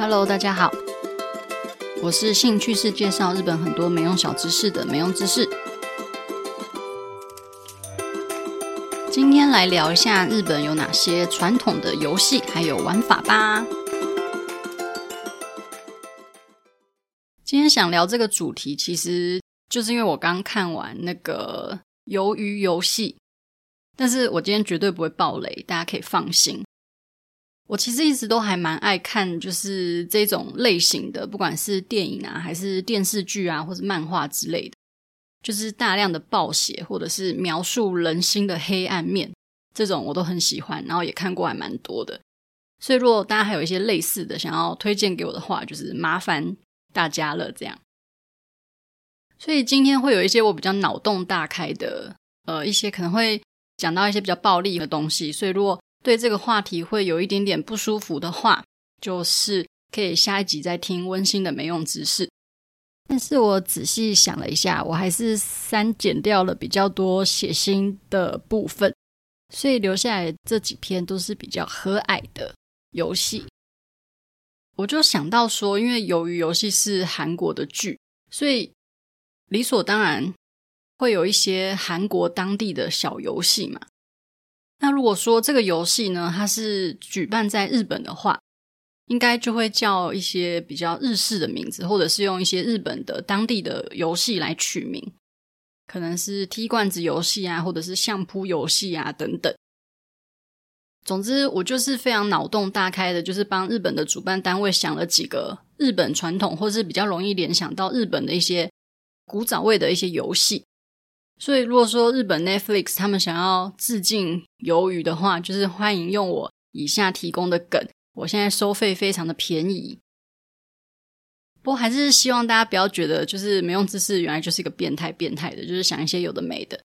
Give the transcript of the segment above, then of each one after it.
Hello，大家好，我是兴趣是介绍日本很多没用小知识的没用知识。今天来聊一下日本有哪些传统的游戏还有玩法吧。今天想聊这个主题，其实就是因为我刚看完那个《鱿鱼游戏》，但是我今天绝对不会爆雷，大家可以放心。我其实一直都还蛮爱看，就是这种类型的，不管是电影啊，还是电视剧啊，或者漫画之类的，就是大量的暴血，或者是描述人心的黑暗面，这种我都很喜欢，然后也看过还蛮多的。所以如果大家还有一些类似的想要推荐给我的话，就是麻烦大家了，这样。所以今天会有一些我比较脑洞大开的，呃，一些可能会讲到一些比较暴力的东西，所以如果对这个话题会有一点点不舒服的话，就是可以下一集再听温馨的没用知识。但是我仔细想了一下，我还是删减掉了比较多血腥的部分，所以留下来这几篇都是比较和蔼的游戏。我就想到说，因为由于游戏是韩国的剧，所以理所当然会有一些韩国当地的小游戏嘛。那如果说这个游戏呢，它是举办在日本的话，应该就会叫一些比较日式的名字，或者是用一些日本的当地的游戏来取名，可能是踢罐子游戏啊，或者是相扑游戏啊等等。总之，我就是非常脑洞大开的，就是帮日本的主办单位想了几个日本传统，或是比较容易联想到日本的一些古早味的一些游戏。所以，如果说日本 Netflix 他们想要致敬鱿鱼的话，就是欢迎用我以下提供的梗。我现在收费非常的便宜，不过还是希望大家不要觉得就是没用知识原来就是一个变态变态的，就是想一些有的没的。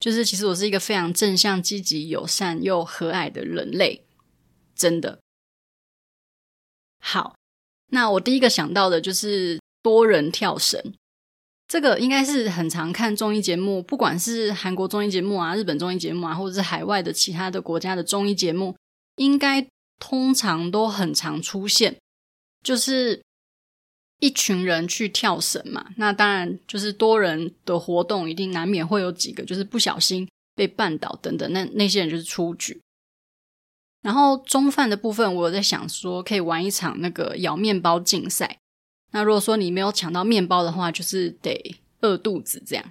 就是其实我是一个非常正向、积极、友善又和蔼的人类，真的。好，那我第一个想到的就是多人跳绳。这个应该是很常看综艺节目，不管是韩国综艺节目啊、日本综艺节目啊，或者是海外的其他的国家的综艺节目，应该通常都很常出现，就是一群人去跳绳嘛。那当然就是多人的活动，一定难免会有几个就是不小心被绊倒等等，那那些人就是出局。然后中饭的部分，我有在想说，可以玩一场那个咬面包竞赛。那如果说你没有抢到面包的话，就是得饿肚子这样。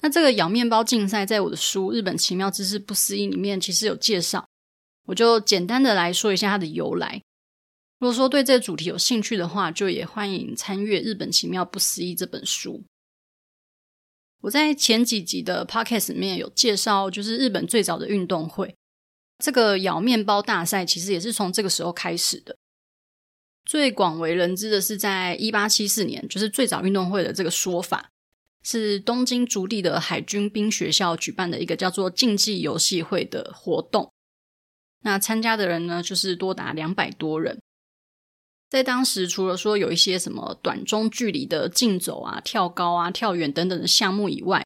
那这个咬面包竞赛，在我的书《日本奇妙知识不思议》里面其实有介绍，我就简单的来说一下它的由来。如果说对这个主题有兴趣的话，就也欢迎参阅《日本奇妙不思议》这本书。我在前几集的 podcast 里面有介绍，就是日本最早的运动会，这个咬面包大赛其实也是从这个时候开始的。最广为人知的是，在一八七四年，就是最早运动会的这个说法，是东京足地的海军兵学校举办的一个叫做竞技游戏会的活动。那参加的人呢，就是多达两百多人。在当时，除了说有一些什么短中距离的竞走啊、跳高啊、跳远等等的项目以外，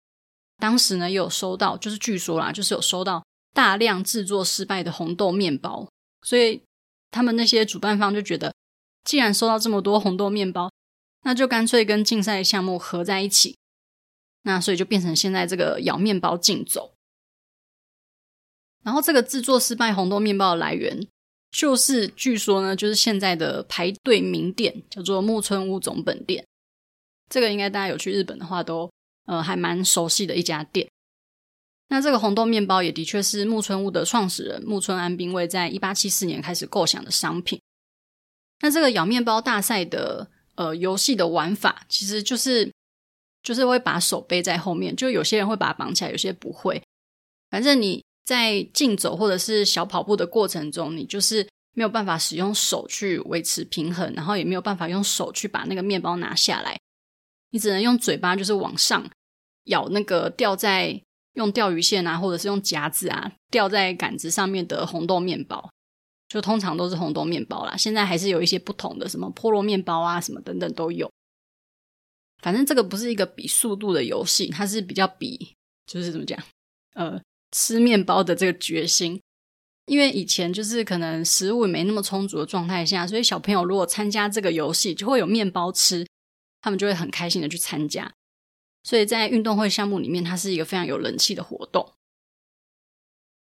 当时呢也有收到，就是据说啦，就是有收到大量制作失败的红豆面包，所以他们那些主办方就觉得。既然收到这么多红豆面包，那就干脆跟竞赛项目合在一起。那所以就变成现在这个咬面包竞走。然后这个制作失败红豆面包的来源，就是据说呢，就是现在的排队名店叫做木村屋总本店。这个应该大家有去日本的话都，呃还蛮熟悉的一家店。那这个红豆面包也的确是木村屋的创始人木村安兵卫在一八七四年开始构想的商品。那这个咬面包大赛的呃游戏的玩法，其实就是就是会把手背在后面，就有些人会把它绑起来，有些不会。反正你在竞走或者是小跑步的过程中，你就是没有办法使用手去维持平衡，然后也没有办法用手去把那个面包拿下来，你只能用嘴巴就是往上咬那个吊在用钓鱼线啊，或者是用夹子啊吊在杆子上面的红豆面包。就通常都是红豆面包啦，现在还是有一些不同的，什么菠萝面包啊，什么等等都有。反正这个不是一个比速度的游戏，它是比较比，就是怎么讲，呃，吃面包的这个决心。因为以前就是可能食物没那么充足的状态下，所以小朋友如果参加这个游戏，就会有面包吃，他们就会很开心的去参加。所以在运动会项目里面，它是一个非常有人气的活动。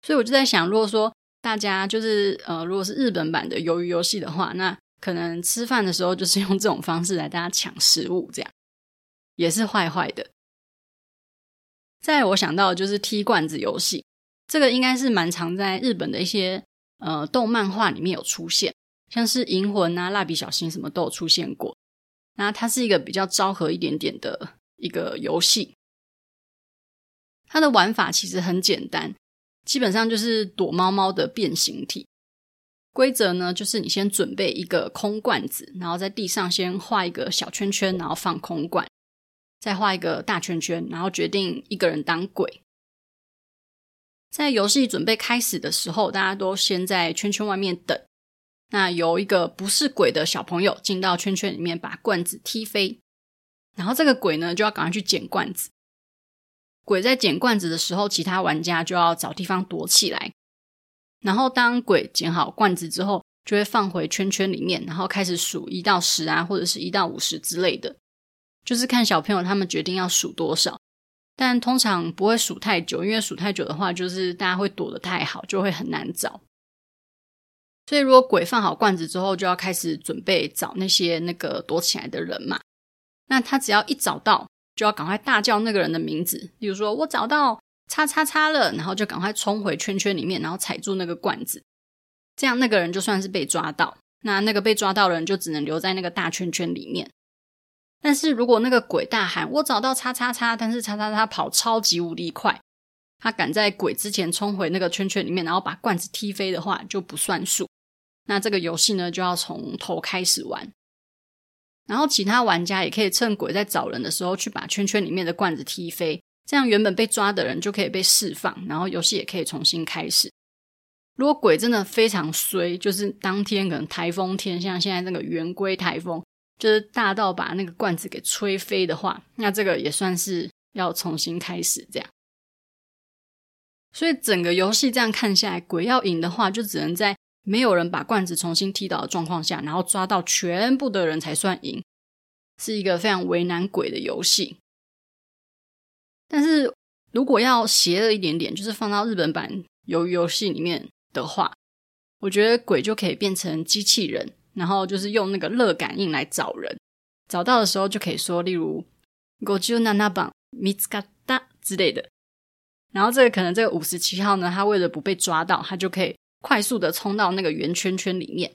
所以我就在想，如果说大家就是呃，如果是日本版的鱿鱼游戏的话，那可能吃饭的时候就是用这种方式来大家抢食物，这样也是坏坏的。再来我想到的就是踢罐子游戏，这个应该是蛮常在日本的一些呃动漫画里面有出现，像是《银魂》啊、《蜡笔小新》什么都有出现过。那它是一个比较昭和一点点的一个游戏，它的玩法其实很简单，基本上就是躲猫猫的变形体。规则呢，就是你先准备一个空罐子，然后在地上先画一个小圈圈，然后放空罐。再画一个大圈圈，然后决定一个人当鬼。在游戏准备开始的时候，大家都先在圈圈外面等。那由一个不是鬼的小朋友进到圈圈里面，把罐子踢飞。然后这个鬼呢，就要赶快去捡罐子。鬼在捡罐子的时候，其他玩家就要找地方躲起来。然后当鬼捡好罐子之后，就会放回圈圈里面，然后开始数一到十啊，或者是一到五十之类的。就是看小朋友他们决定要数多少，但通常不会数太久，因为数太久的话，就是大家会躲得太好，就会很难找。所以如果鬼放好罐子之后，就要开始准备找那些那个躲起来的人嘛。那他只要一找到，就要赶快大叫那个人的名字，例如说我找到叉叉叉了，然后就赶快冲回圈圈里面，然后踩住那个罐子，这样那个人就算是被抓到，那那个被抓到的人就只能留在那个大圈圈里面。但是如果那个鬼大喊“我找到叉叉叉”，但是叉叉叉跑超级无敌快，他赶在鬼之前冲回那个圈圈里面，然后把罐子踢飞的话，就不算数。那这个游戏呢，就要从头开始玩。然后其他玩家也可以趁鬼在找人的时候，去把圈圈里面的罐子踢飞，这样原本被抓的人就可以被释放，然后游戏也可以重新开始。如果鬼真的非常衰，就是当天可能台风天，像现在那个圆规台风。就是大到把那个罐子给吹飞的话，那这个也算是要重新开始这样。所以整个游戏这样看下来，鬼要赢的话，就只能在没有人把罐子重新踢倒的状况下，然后抓到全部的人才算赢，是一个非常为难鬼的游戏。但是如果要邪恶一点点，就是放到日本版鱿鱼游戏里面的话，我觉得鬼就可以变成机器人。然后就是用那个热感应来找人，找到的时候就可以说，例如“五十七番见つかった”之类的。然后这个可能这个五十七号呢，他为了不被抓到，他就可以 快速的冲到那个圆圈圈里面。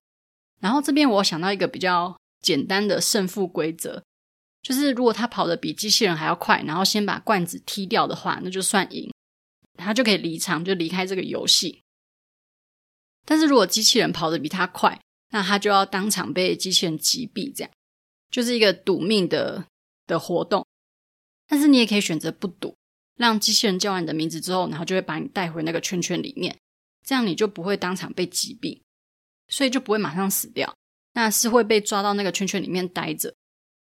然后这边我想到一个比较简单的胜负规则，就是如果他跑得比机器人还要快，然后先把罐子踢掉的话，那就算赢，他就可以离场，就离开这个游戏。但是如果机器人跑得比他快，那他就要当场被机器人击毙，这样就是一个赌命的的活动。但是你也可以选择不赌，让机器人叫完你的名字之后，然后就会把你带回那个圈圈里面，这样你就不会当场被击毙，所以就不会马上死掉。那是会被抓到那个圈圈里面待着。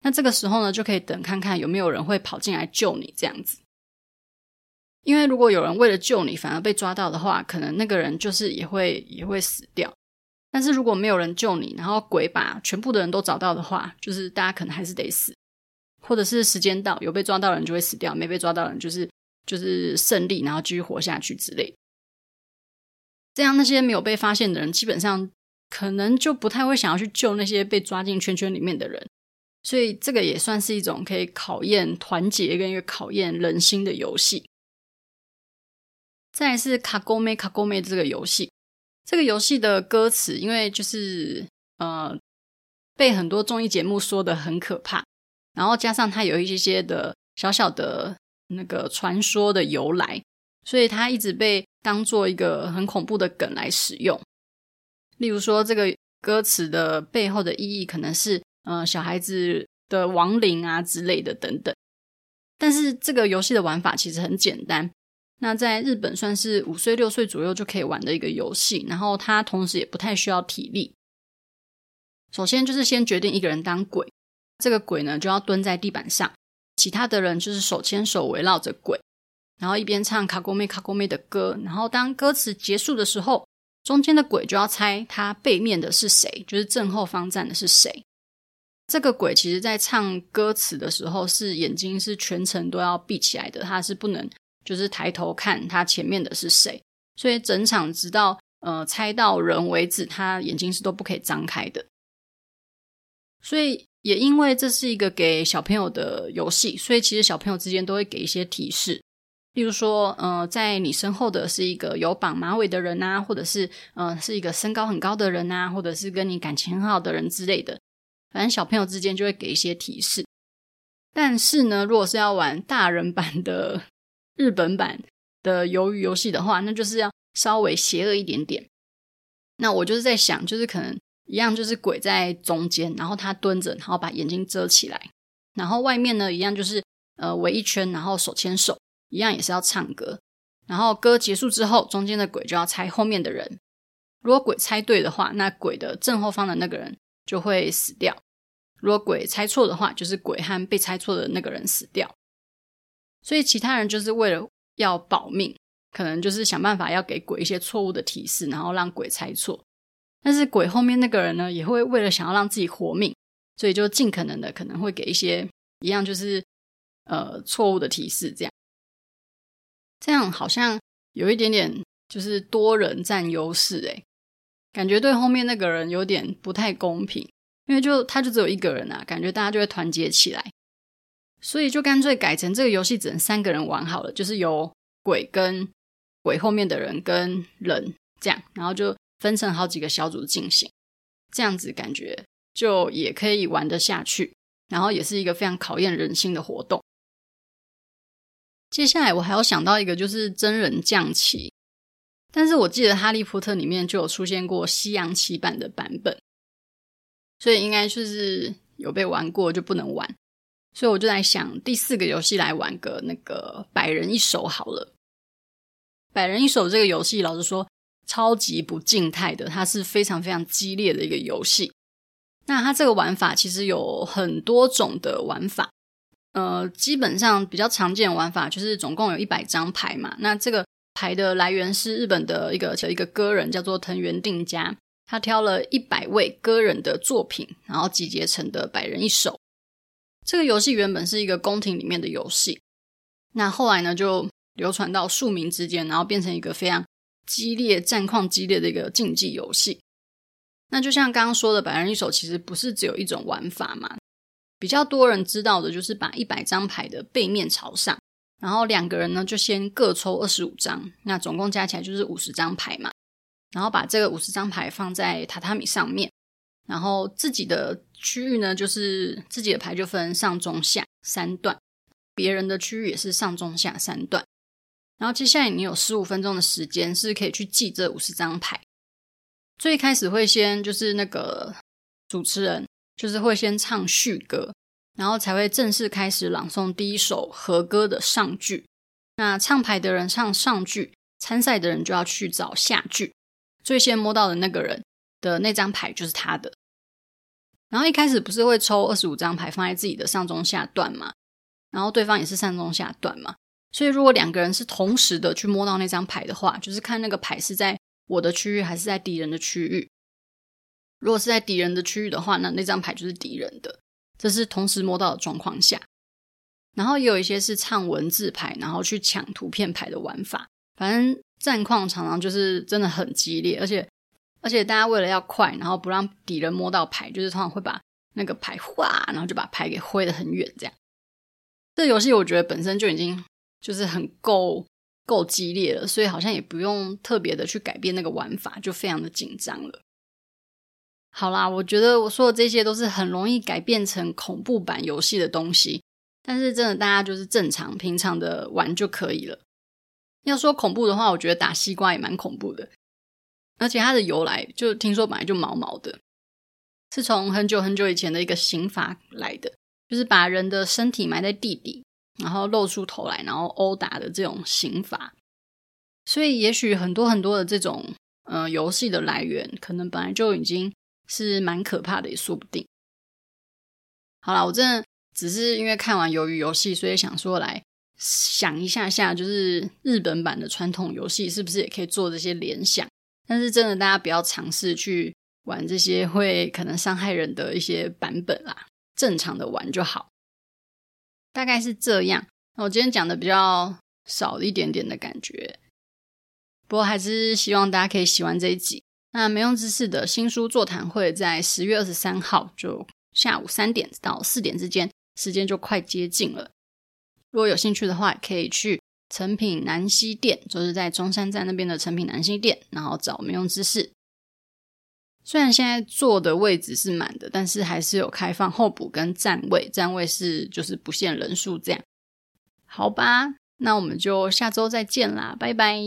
那这个时候呢，就可以等看看有没有人会跑进来救你这样子。因为如果有人为了救你反而被抓到的话，可能那个人就是也会也会死掉。但是如果没有人救你，然后鬼把全部的人都找到的话，就是大家可能还是得死，或者是时间到有被抓到的人就会死掉，没被抓到的人就是就是胜利，然后继续活下去之类。这样那些没有被发现的人，基本上可能就不太会想要去救那些被抓进圈圈里面的人，所以这个也算是一种可以考验团结跟一个考验人心的游戏。再来是卡勾妹卡勾妹这个游戏。这个游戏的歌词，因为就是呃被很多综艺节目说的很可怕，然后加上它有一些些的小小的那个传说的由来，所以它一直被当做一个很恐怖的梗来使用。例如说，这个歌词的背后的意义可能是呃小孩子的亡灵啊之类的等等。但是这个游戏的玩法其实很简单。那在日本算是五岁六岁左右就可以玩的一个游戏，然后它同时也不太需要体力。首先就是先决定一个人当鬼，这个鬼呢就要蹲在地板上，其他的人就是手牵手围绕着鬼，然后一边唱卡勾妹卡勾妹的歌，然后当歌词结束的时候，中间的鬼就要猜他背面的是谁，就是正后方站的是谁。这个鬼其实在唱歌词的时候，是眼睛是全程都要闭起来的，他是不能就是抬头看他前面的是谁，所以整场直到呃猜到人为止，他眼睛是都不可以张开的。所以也因为这是一个给小朋友的游戏，所以其实小朋友之间都会给一些提示。例如说，呃，在你身后的是一个有绑马尾的人啊，或者是呃，是一个身高很高的人啊，或者是跟你感情很好的人之类的。反正小朋友之间就会给一些提示。但是呢，如果是要玩大人版的日本版的鱿鱼游戏的话，那就是要稍微邪恶一点点。那我就是在想，就是可能一样，就是鬼在中间，然后他蹲着，然后把眼睛遮起来，然后外面呢，一样就是呃围一圈，然后手牵手。一样也是要唱歌，然后歌结束之后，中间的鬼就要猜后面的人。如果鬼猜对的话，那鬼的正后方的那个人就会死掉；如果鬼猜错的话，就是鬼和被猜错的那个人死掉。所以其他人就是为了要保命，可能就是想办法要给鬼一些错误的提示，然后让鬼猜错。但是鬼后面那个人呢，也会为了想要让自己活命，所以就尽可能的可能会给一些一样就是呃错误的提示，这样。这样好像有一点点就是多人占优势诶，感觉对后面那个人有点不太公平，因为就他就只有一个人啊，感觉大家就会团结起来，所以就干脆改成这个游戏只能三个人玩好了，就是由鬼跟鬼后面的人跟人这样，然后就分成好几个小组进行，这样子感觉就也可以玩得下去，然后也是一个非常考验人心的活动。接下来我还要想到一个，就是真人将棋，但是我记得《哈利波特》里面就有出现过西洋棋版的版本，所以应该就是有被玩过就不能玩，所以我就在想第四个游戏来玩个那个百人一首好了。百人一首这个游戏，老实说超级不静态的，它是非常非常激烈的一个游戏。那它这个玩法其实有很多种的玩法。呃，基本上比较常见的玩法就是总共有一百张牌嘛。那这个牌的来源是日本的一个一个歌人，叫做藤原定家，他挑了一百位歌人的作品，然后集结成的百人一首。这个游戏原本是一个宫廷里面的游戏，那后来呢就流传到庶民之间，然后变成一个非常激烈、战况激烈的一个竞技游戏。那就像刚刚说的，百人一首其实不是只有一种玩法嘛。比较多人知道的就是把一百张牌的背面朝上，然后两个人呢就先各抽二十五张，那总共加起来就是五十张牌嘛。然后把这个五十张牌放在榻榻米上面，然后自己的区域呢就是自己的牌就分上中下三段，别人的区域也是上中下三段。然后接下来你有十五分钟的时间是可以去记这五十张牌。最开始会先就是那个主持人。就是会先唱序歌，然后才会正式开始朗诵第一首和歌的上句。那唱牌的人唱上句，参赛的人就要去找下句。最先摸到的那个人的那张牌就是他的。然后一开始不是会抽二十五张牌放在自己的上中下段嘛？然后对方也是上中下段嘛？所以如果两个人是同时的去摸到那张牌的话，就是看那个牌是在我的区域还是在敌人的区域。如果是在敌人的区域的话，那那张牌就是敌人的。这是同时摸到的状况下，然后也有一些是唱文字牌，然后去抢图片牌的玩法。反正战况常常就是真的很激烈，而且而且大家为了要快，然后不让敌人摸到牌，就是通常会把那个牌划，然后就把牌给挥得很远。这样，这游戏我觉得本身就已经就是很够够激烈了，所以好像也不用特别的去改变那个玩法，就非常的紧张了。好啦，我觉得我说的这些都是很容易改变成恐怖版游戏的东西，但是真的大家就是正常平常的玩就可以了。要说恐怖的话，我觉得打西瓜也蛮恐怖的，而且它的由来就听说本来就毛毛的，是从很久很久以前的一个刑罚来的，就是把人的身体埋在地底，然后露出头来，然后殴打的这种刑罚。所以也许很多很多的这种呃游戏的来源，可能本来就已经。是蛮可怕的，也说不定。好啦，我真的只是因为看完《鱿鱼游戏》，所以想说来想一下下，就是日本版的传统游戏是不是也可以做这些联想？但是真的大家不要尝试去玩这些会可能伤害人的一些版本啦，正常的玩就好。大概是这样。那我今天讲的比较少一点点的感觉，不过还是希望大家可以喜欢这一集。那没用知识的新书座谈会在十月二十三号，就下午三点到四点之间，时间就快接近了。如果有兴趣的话，可以去诚品南西店，就是在中山站那边的诚品南西店，然后找没用知识。虽然现在坐的位置是满的，但是还是有开放候补跟站位，站位是就是不限人数这样。好吧，那我们就下周再见啦，拜拜。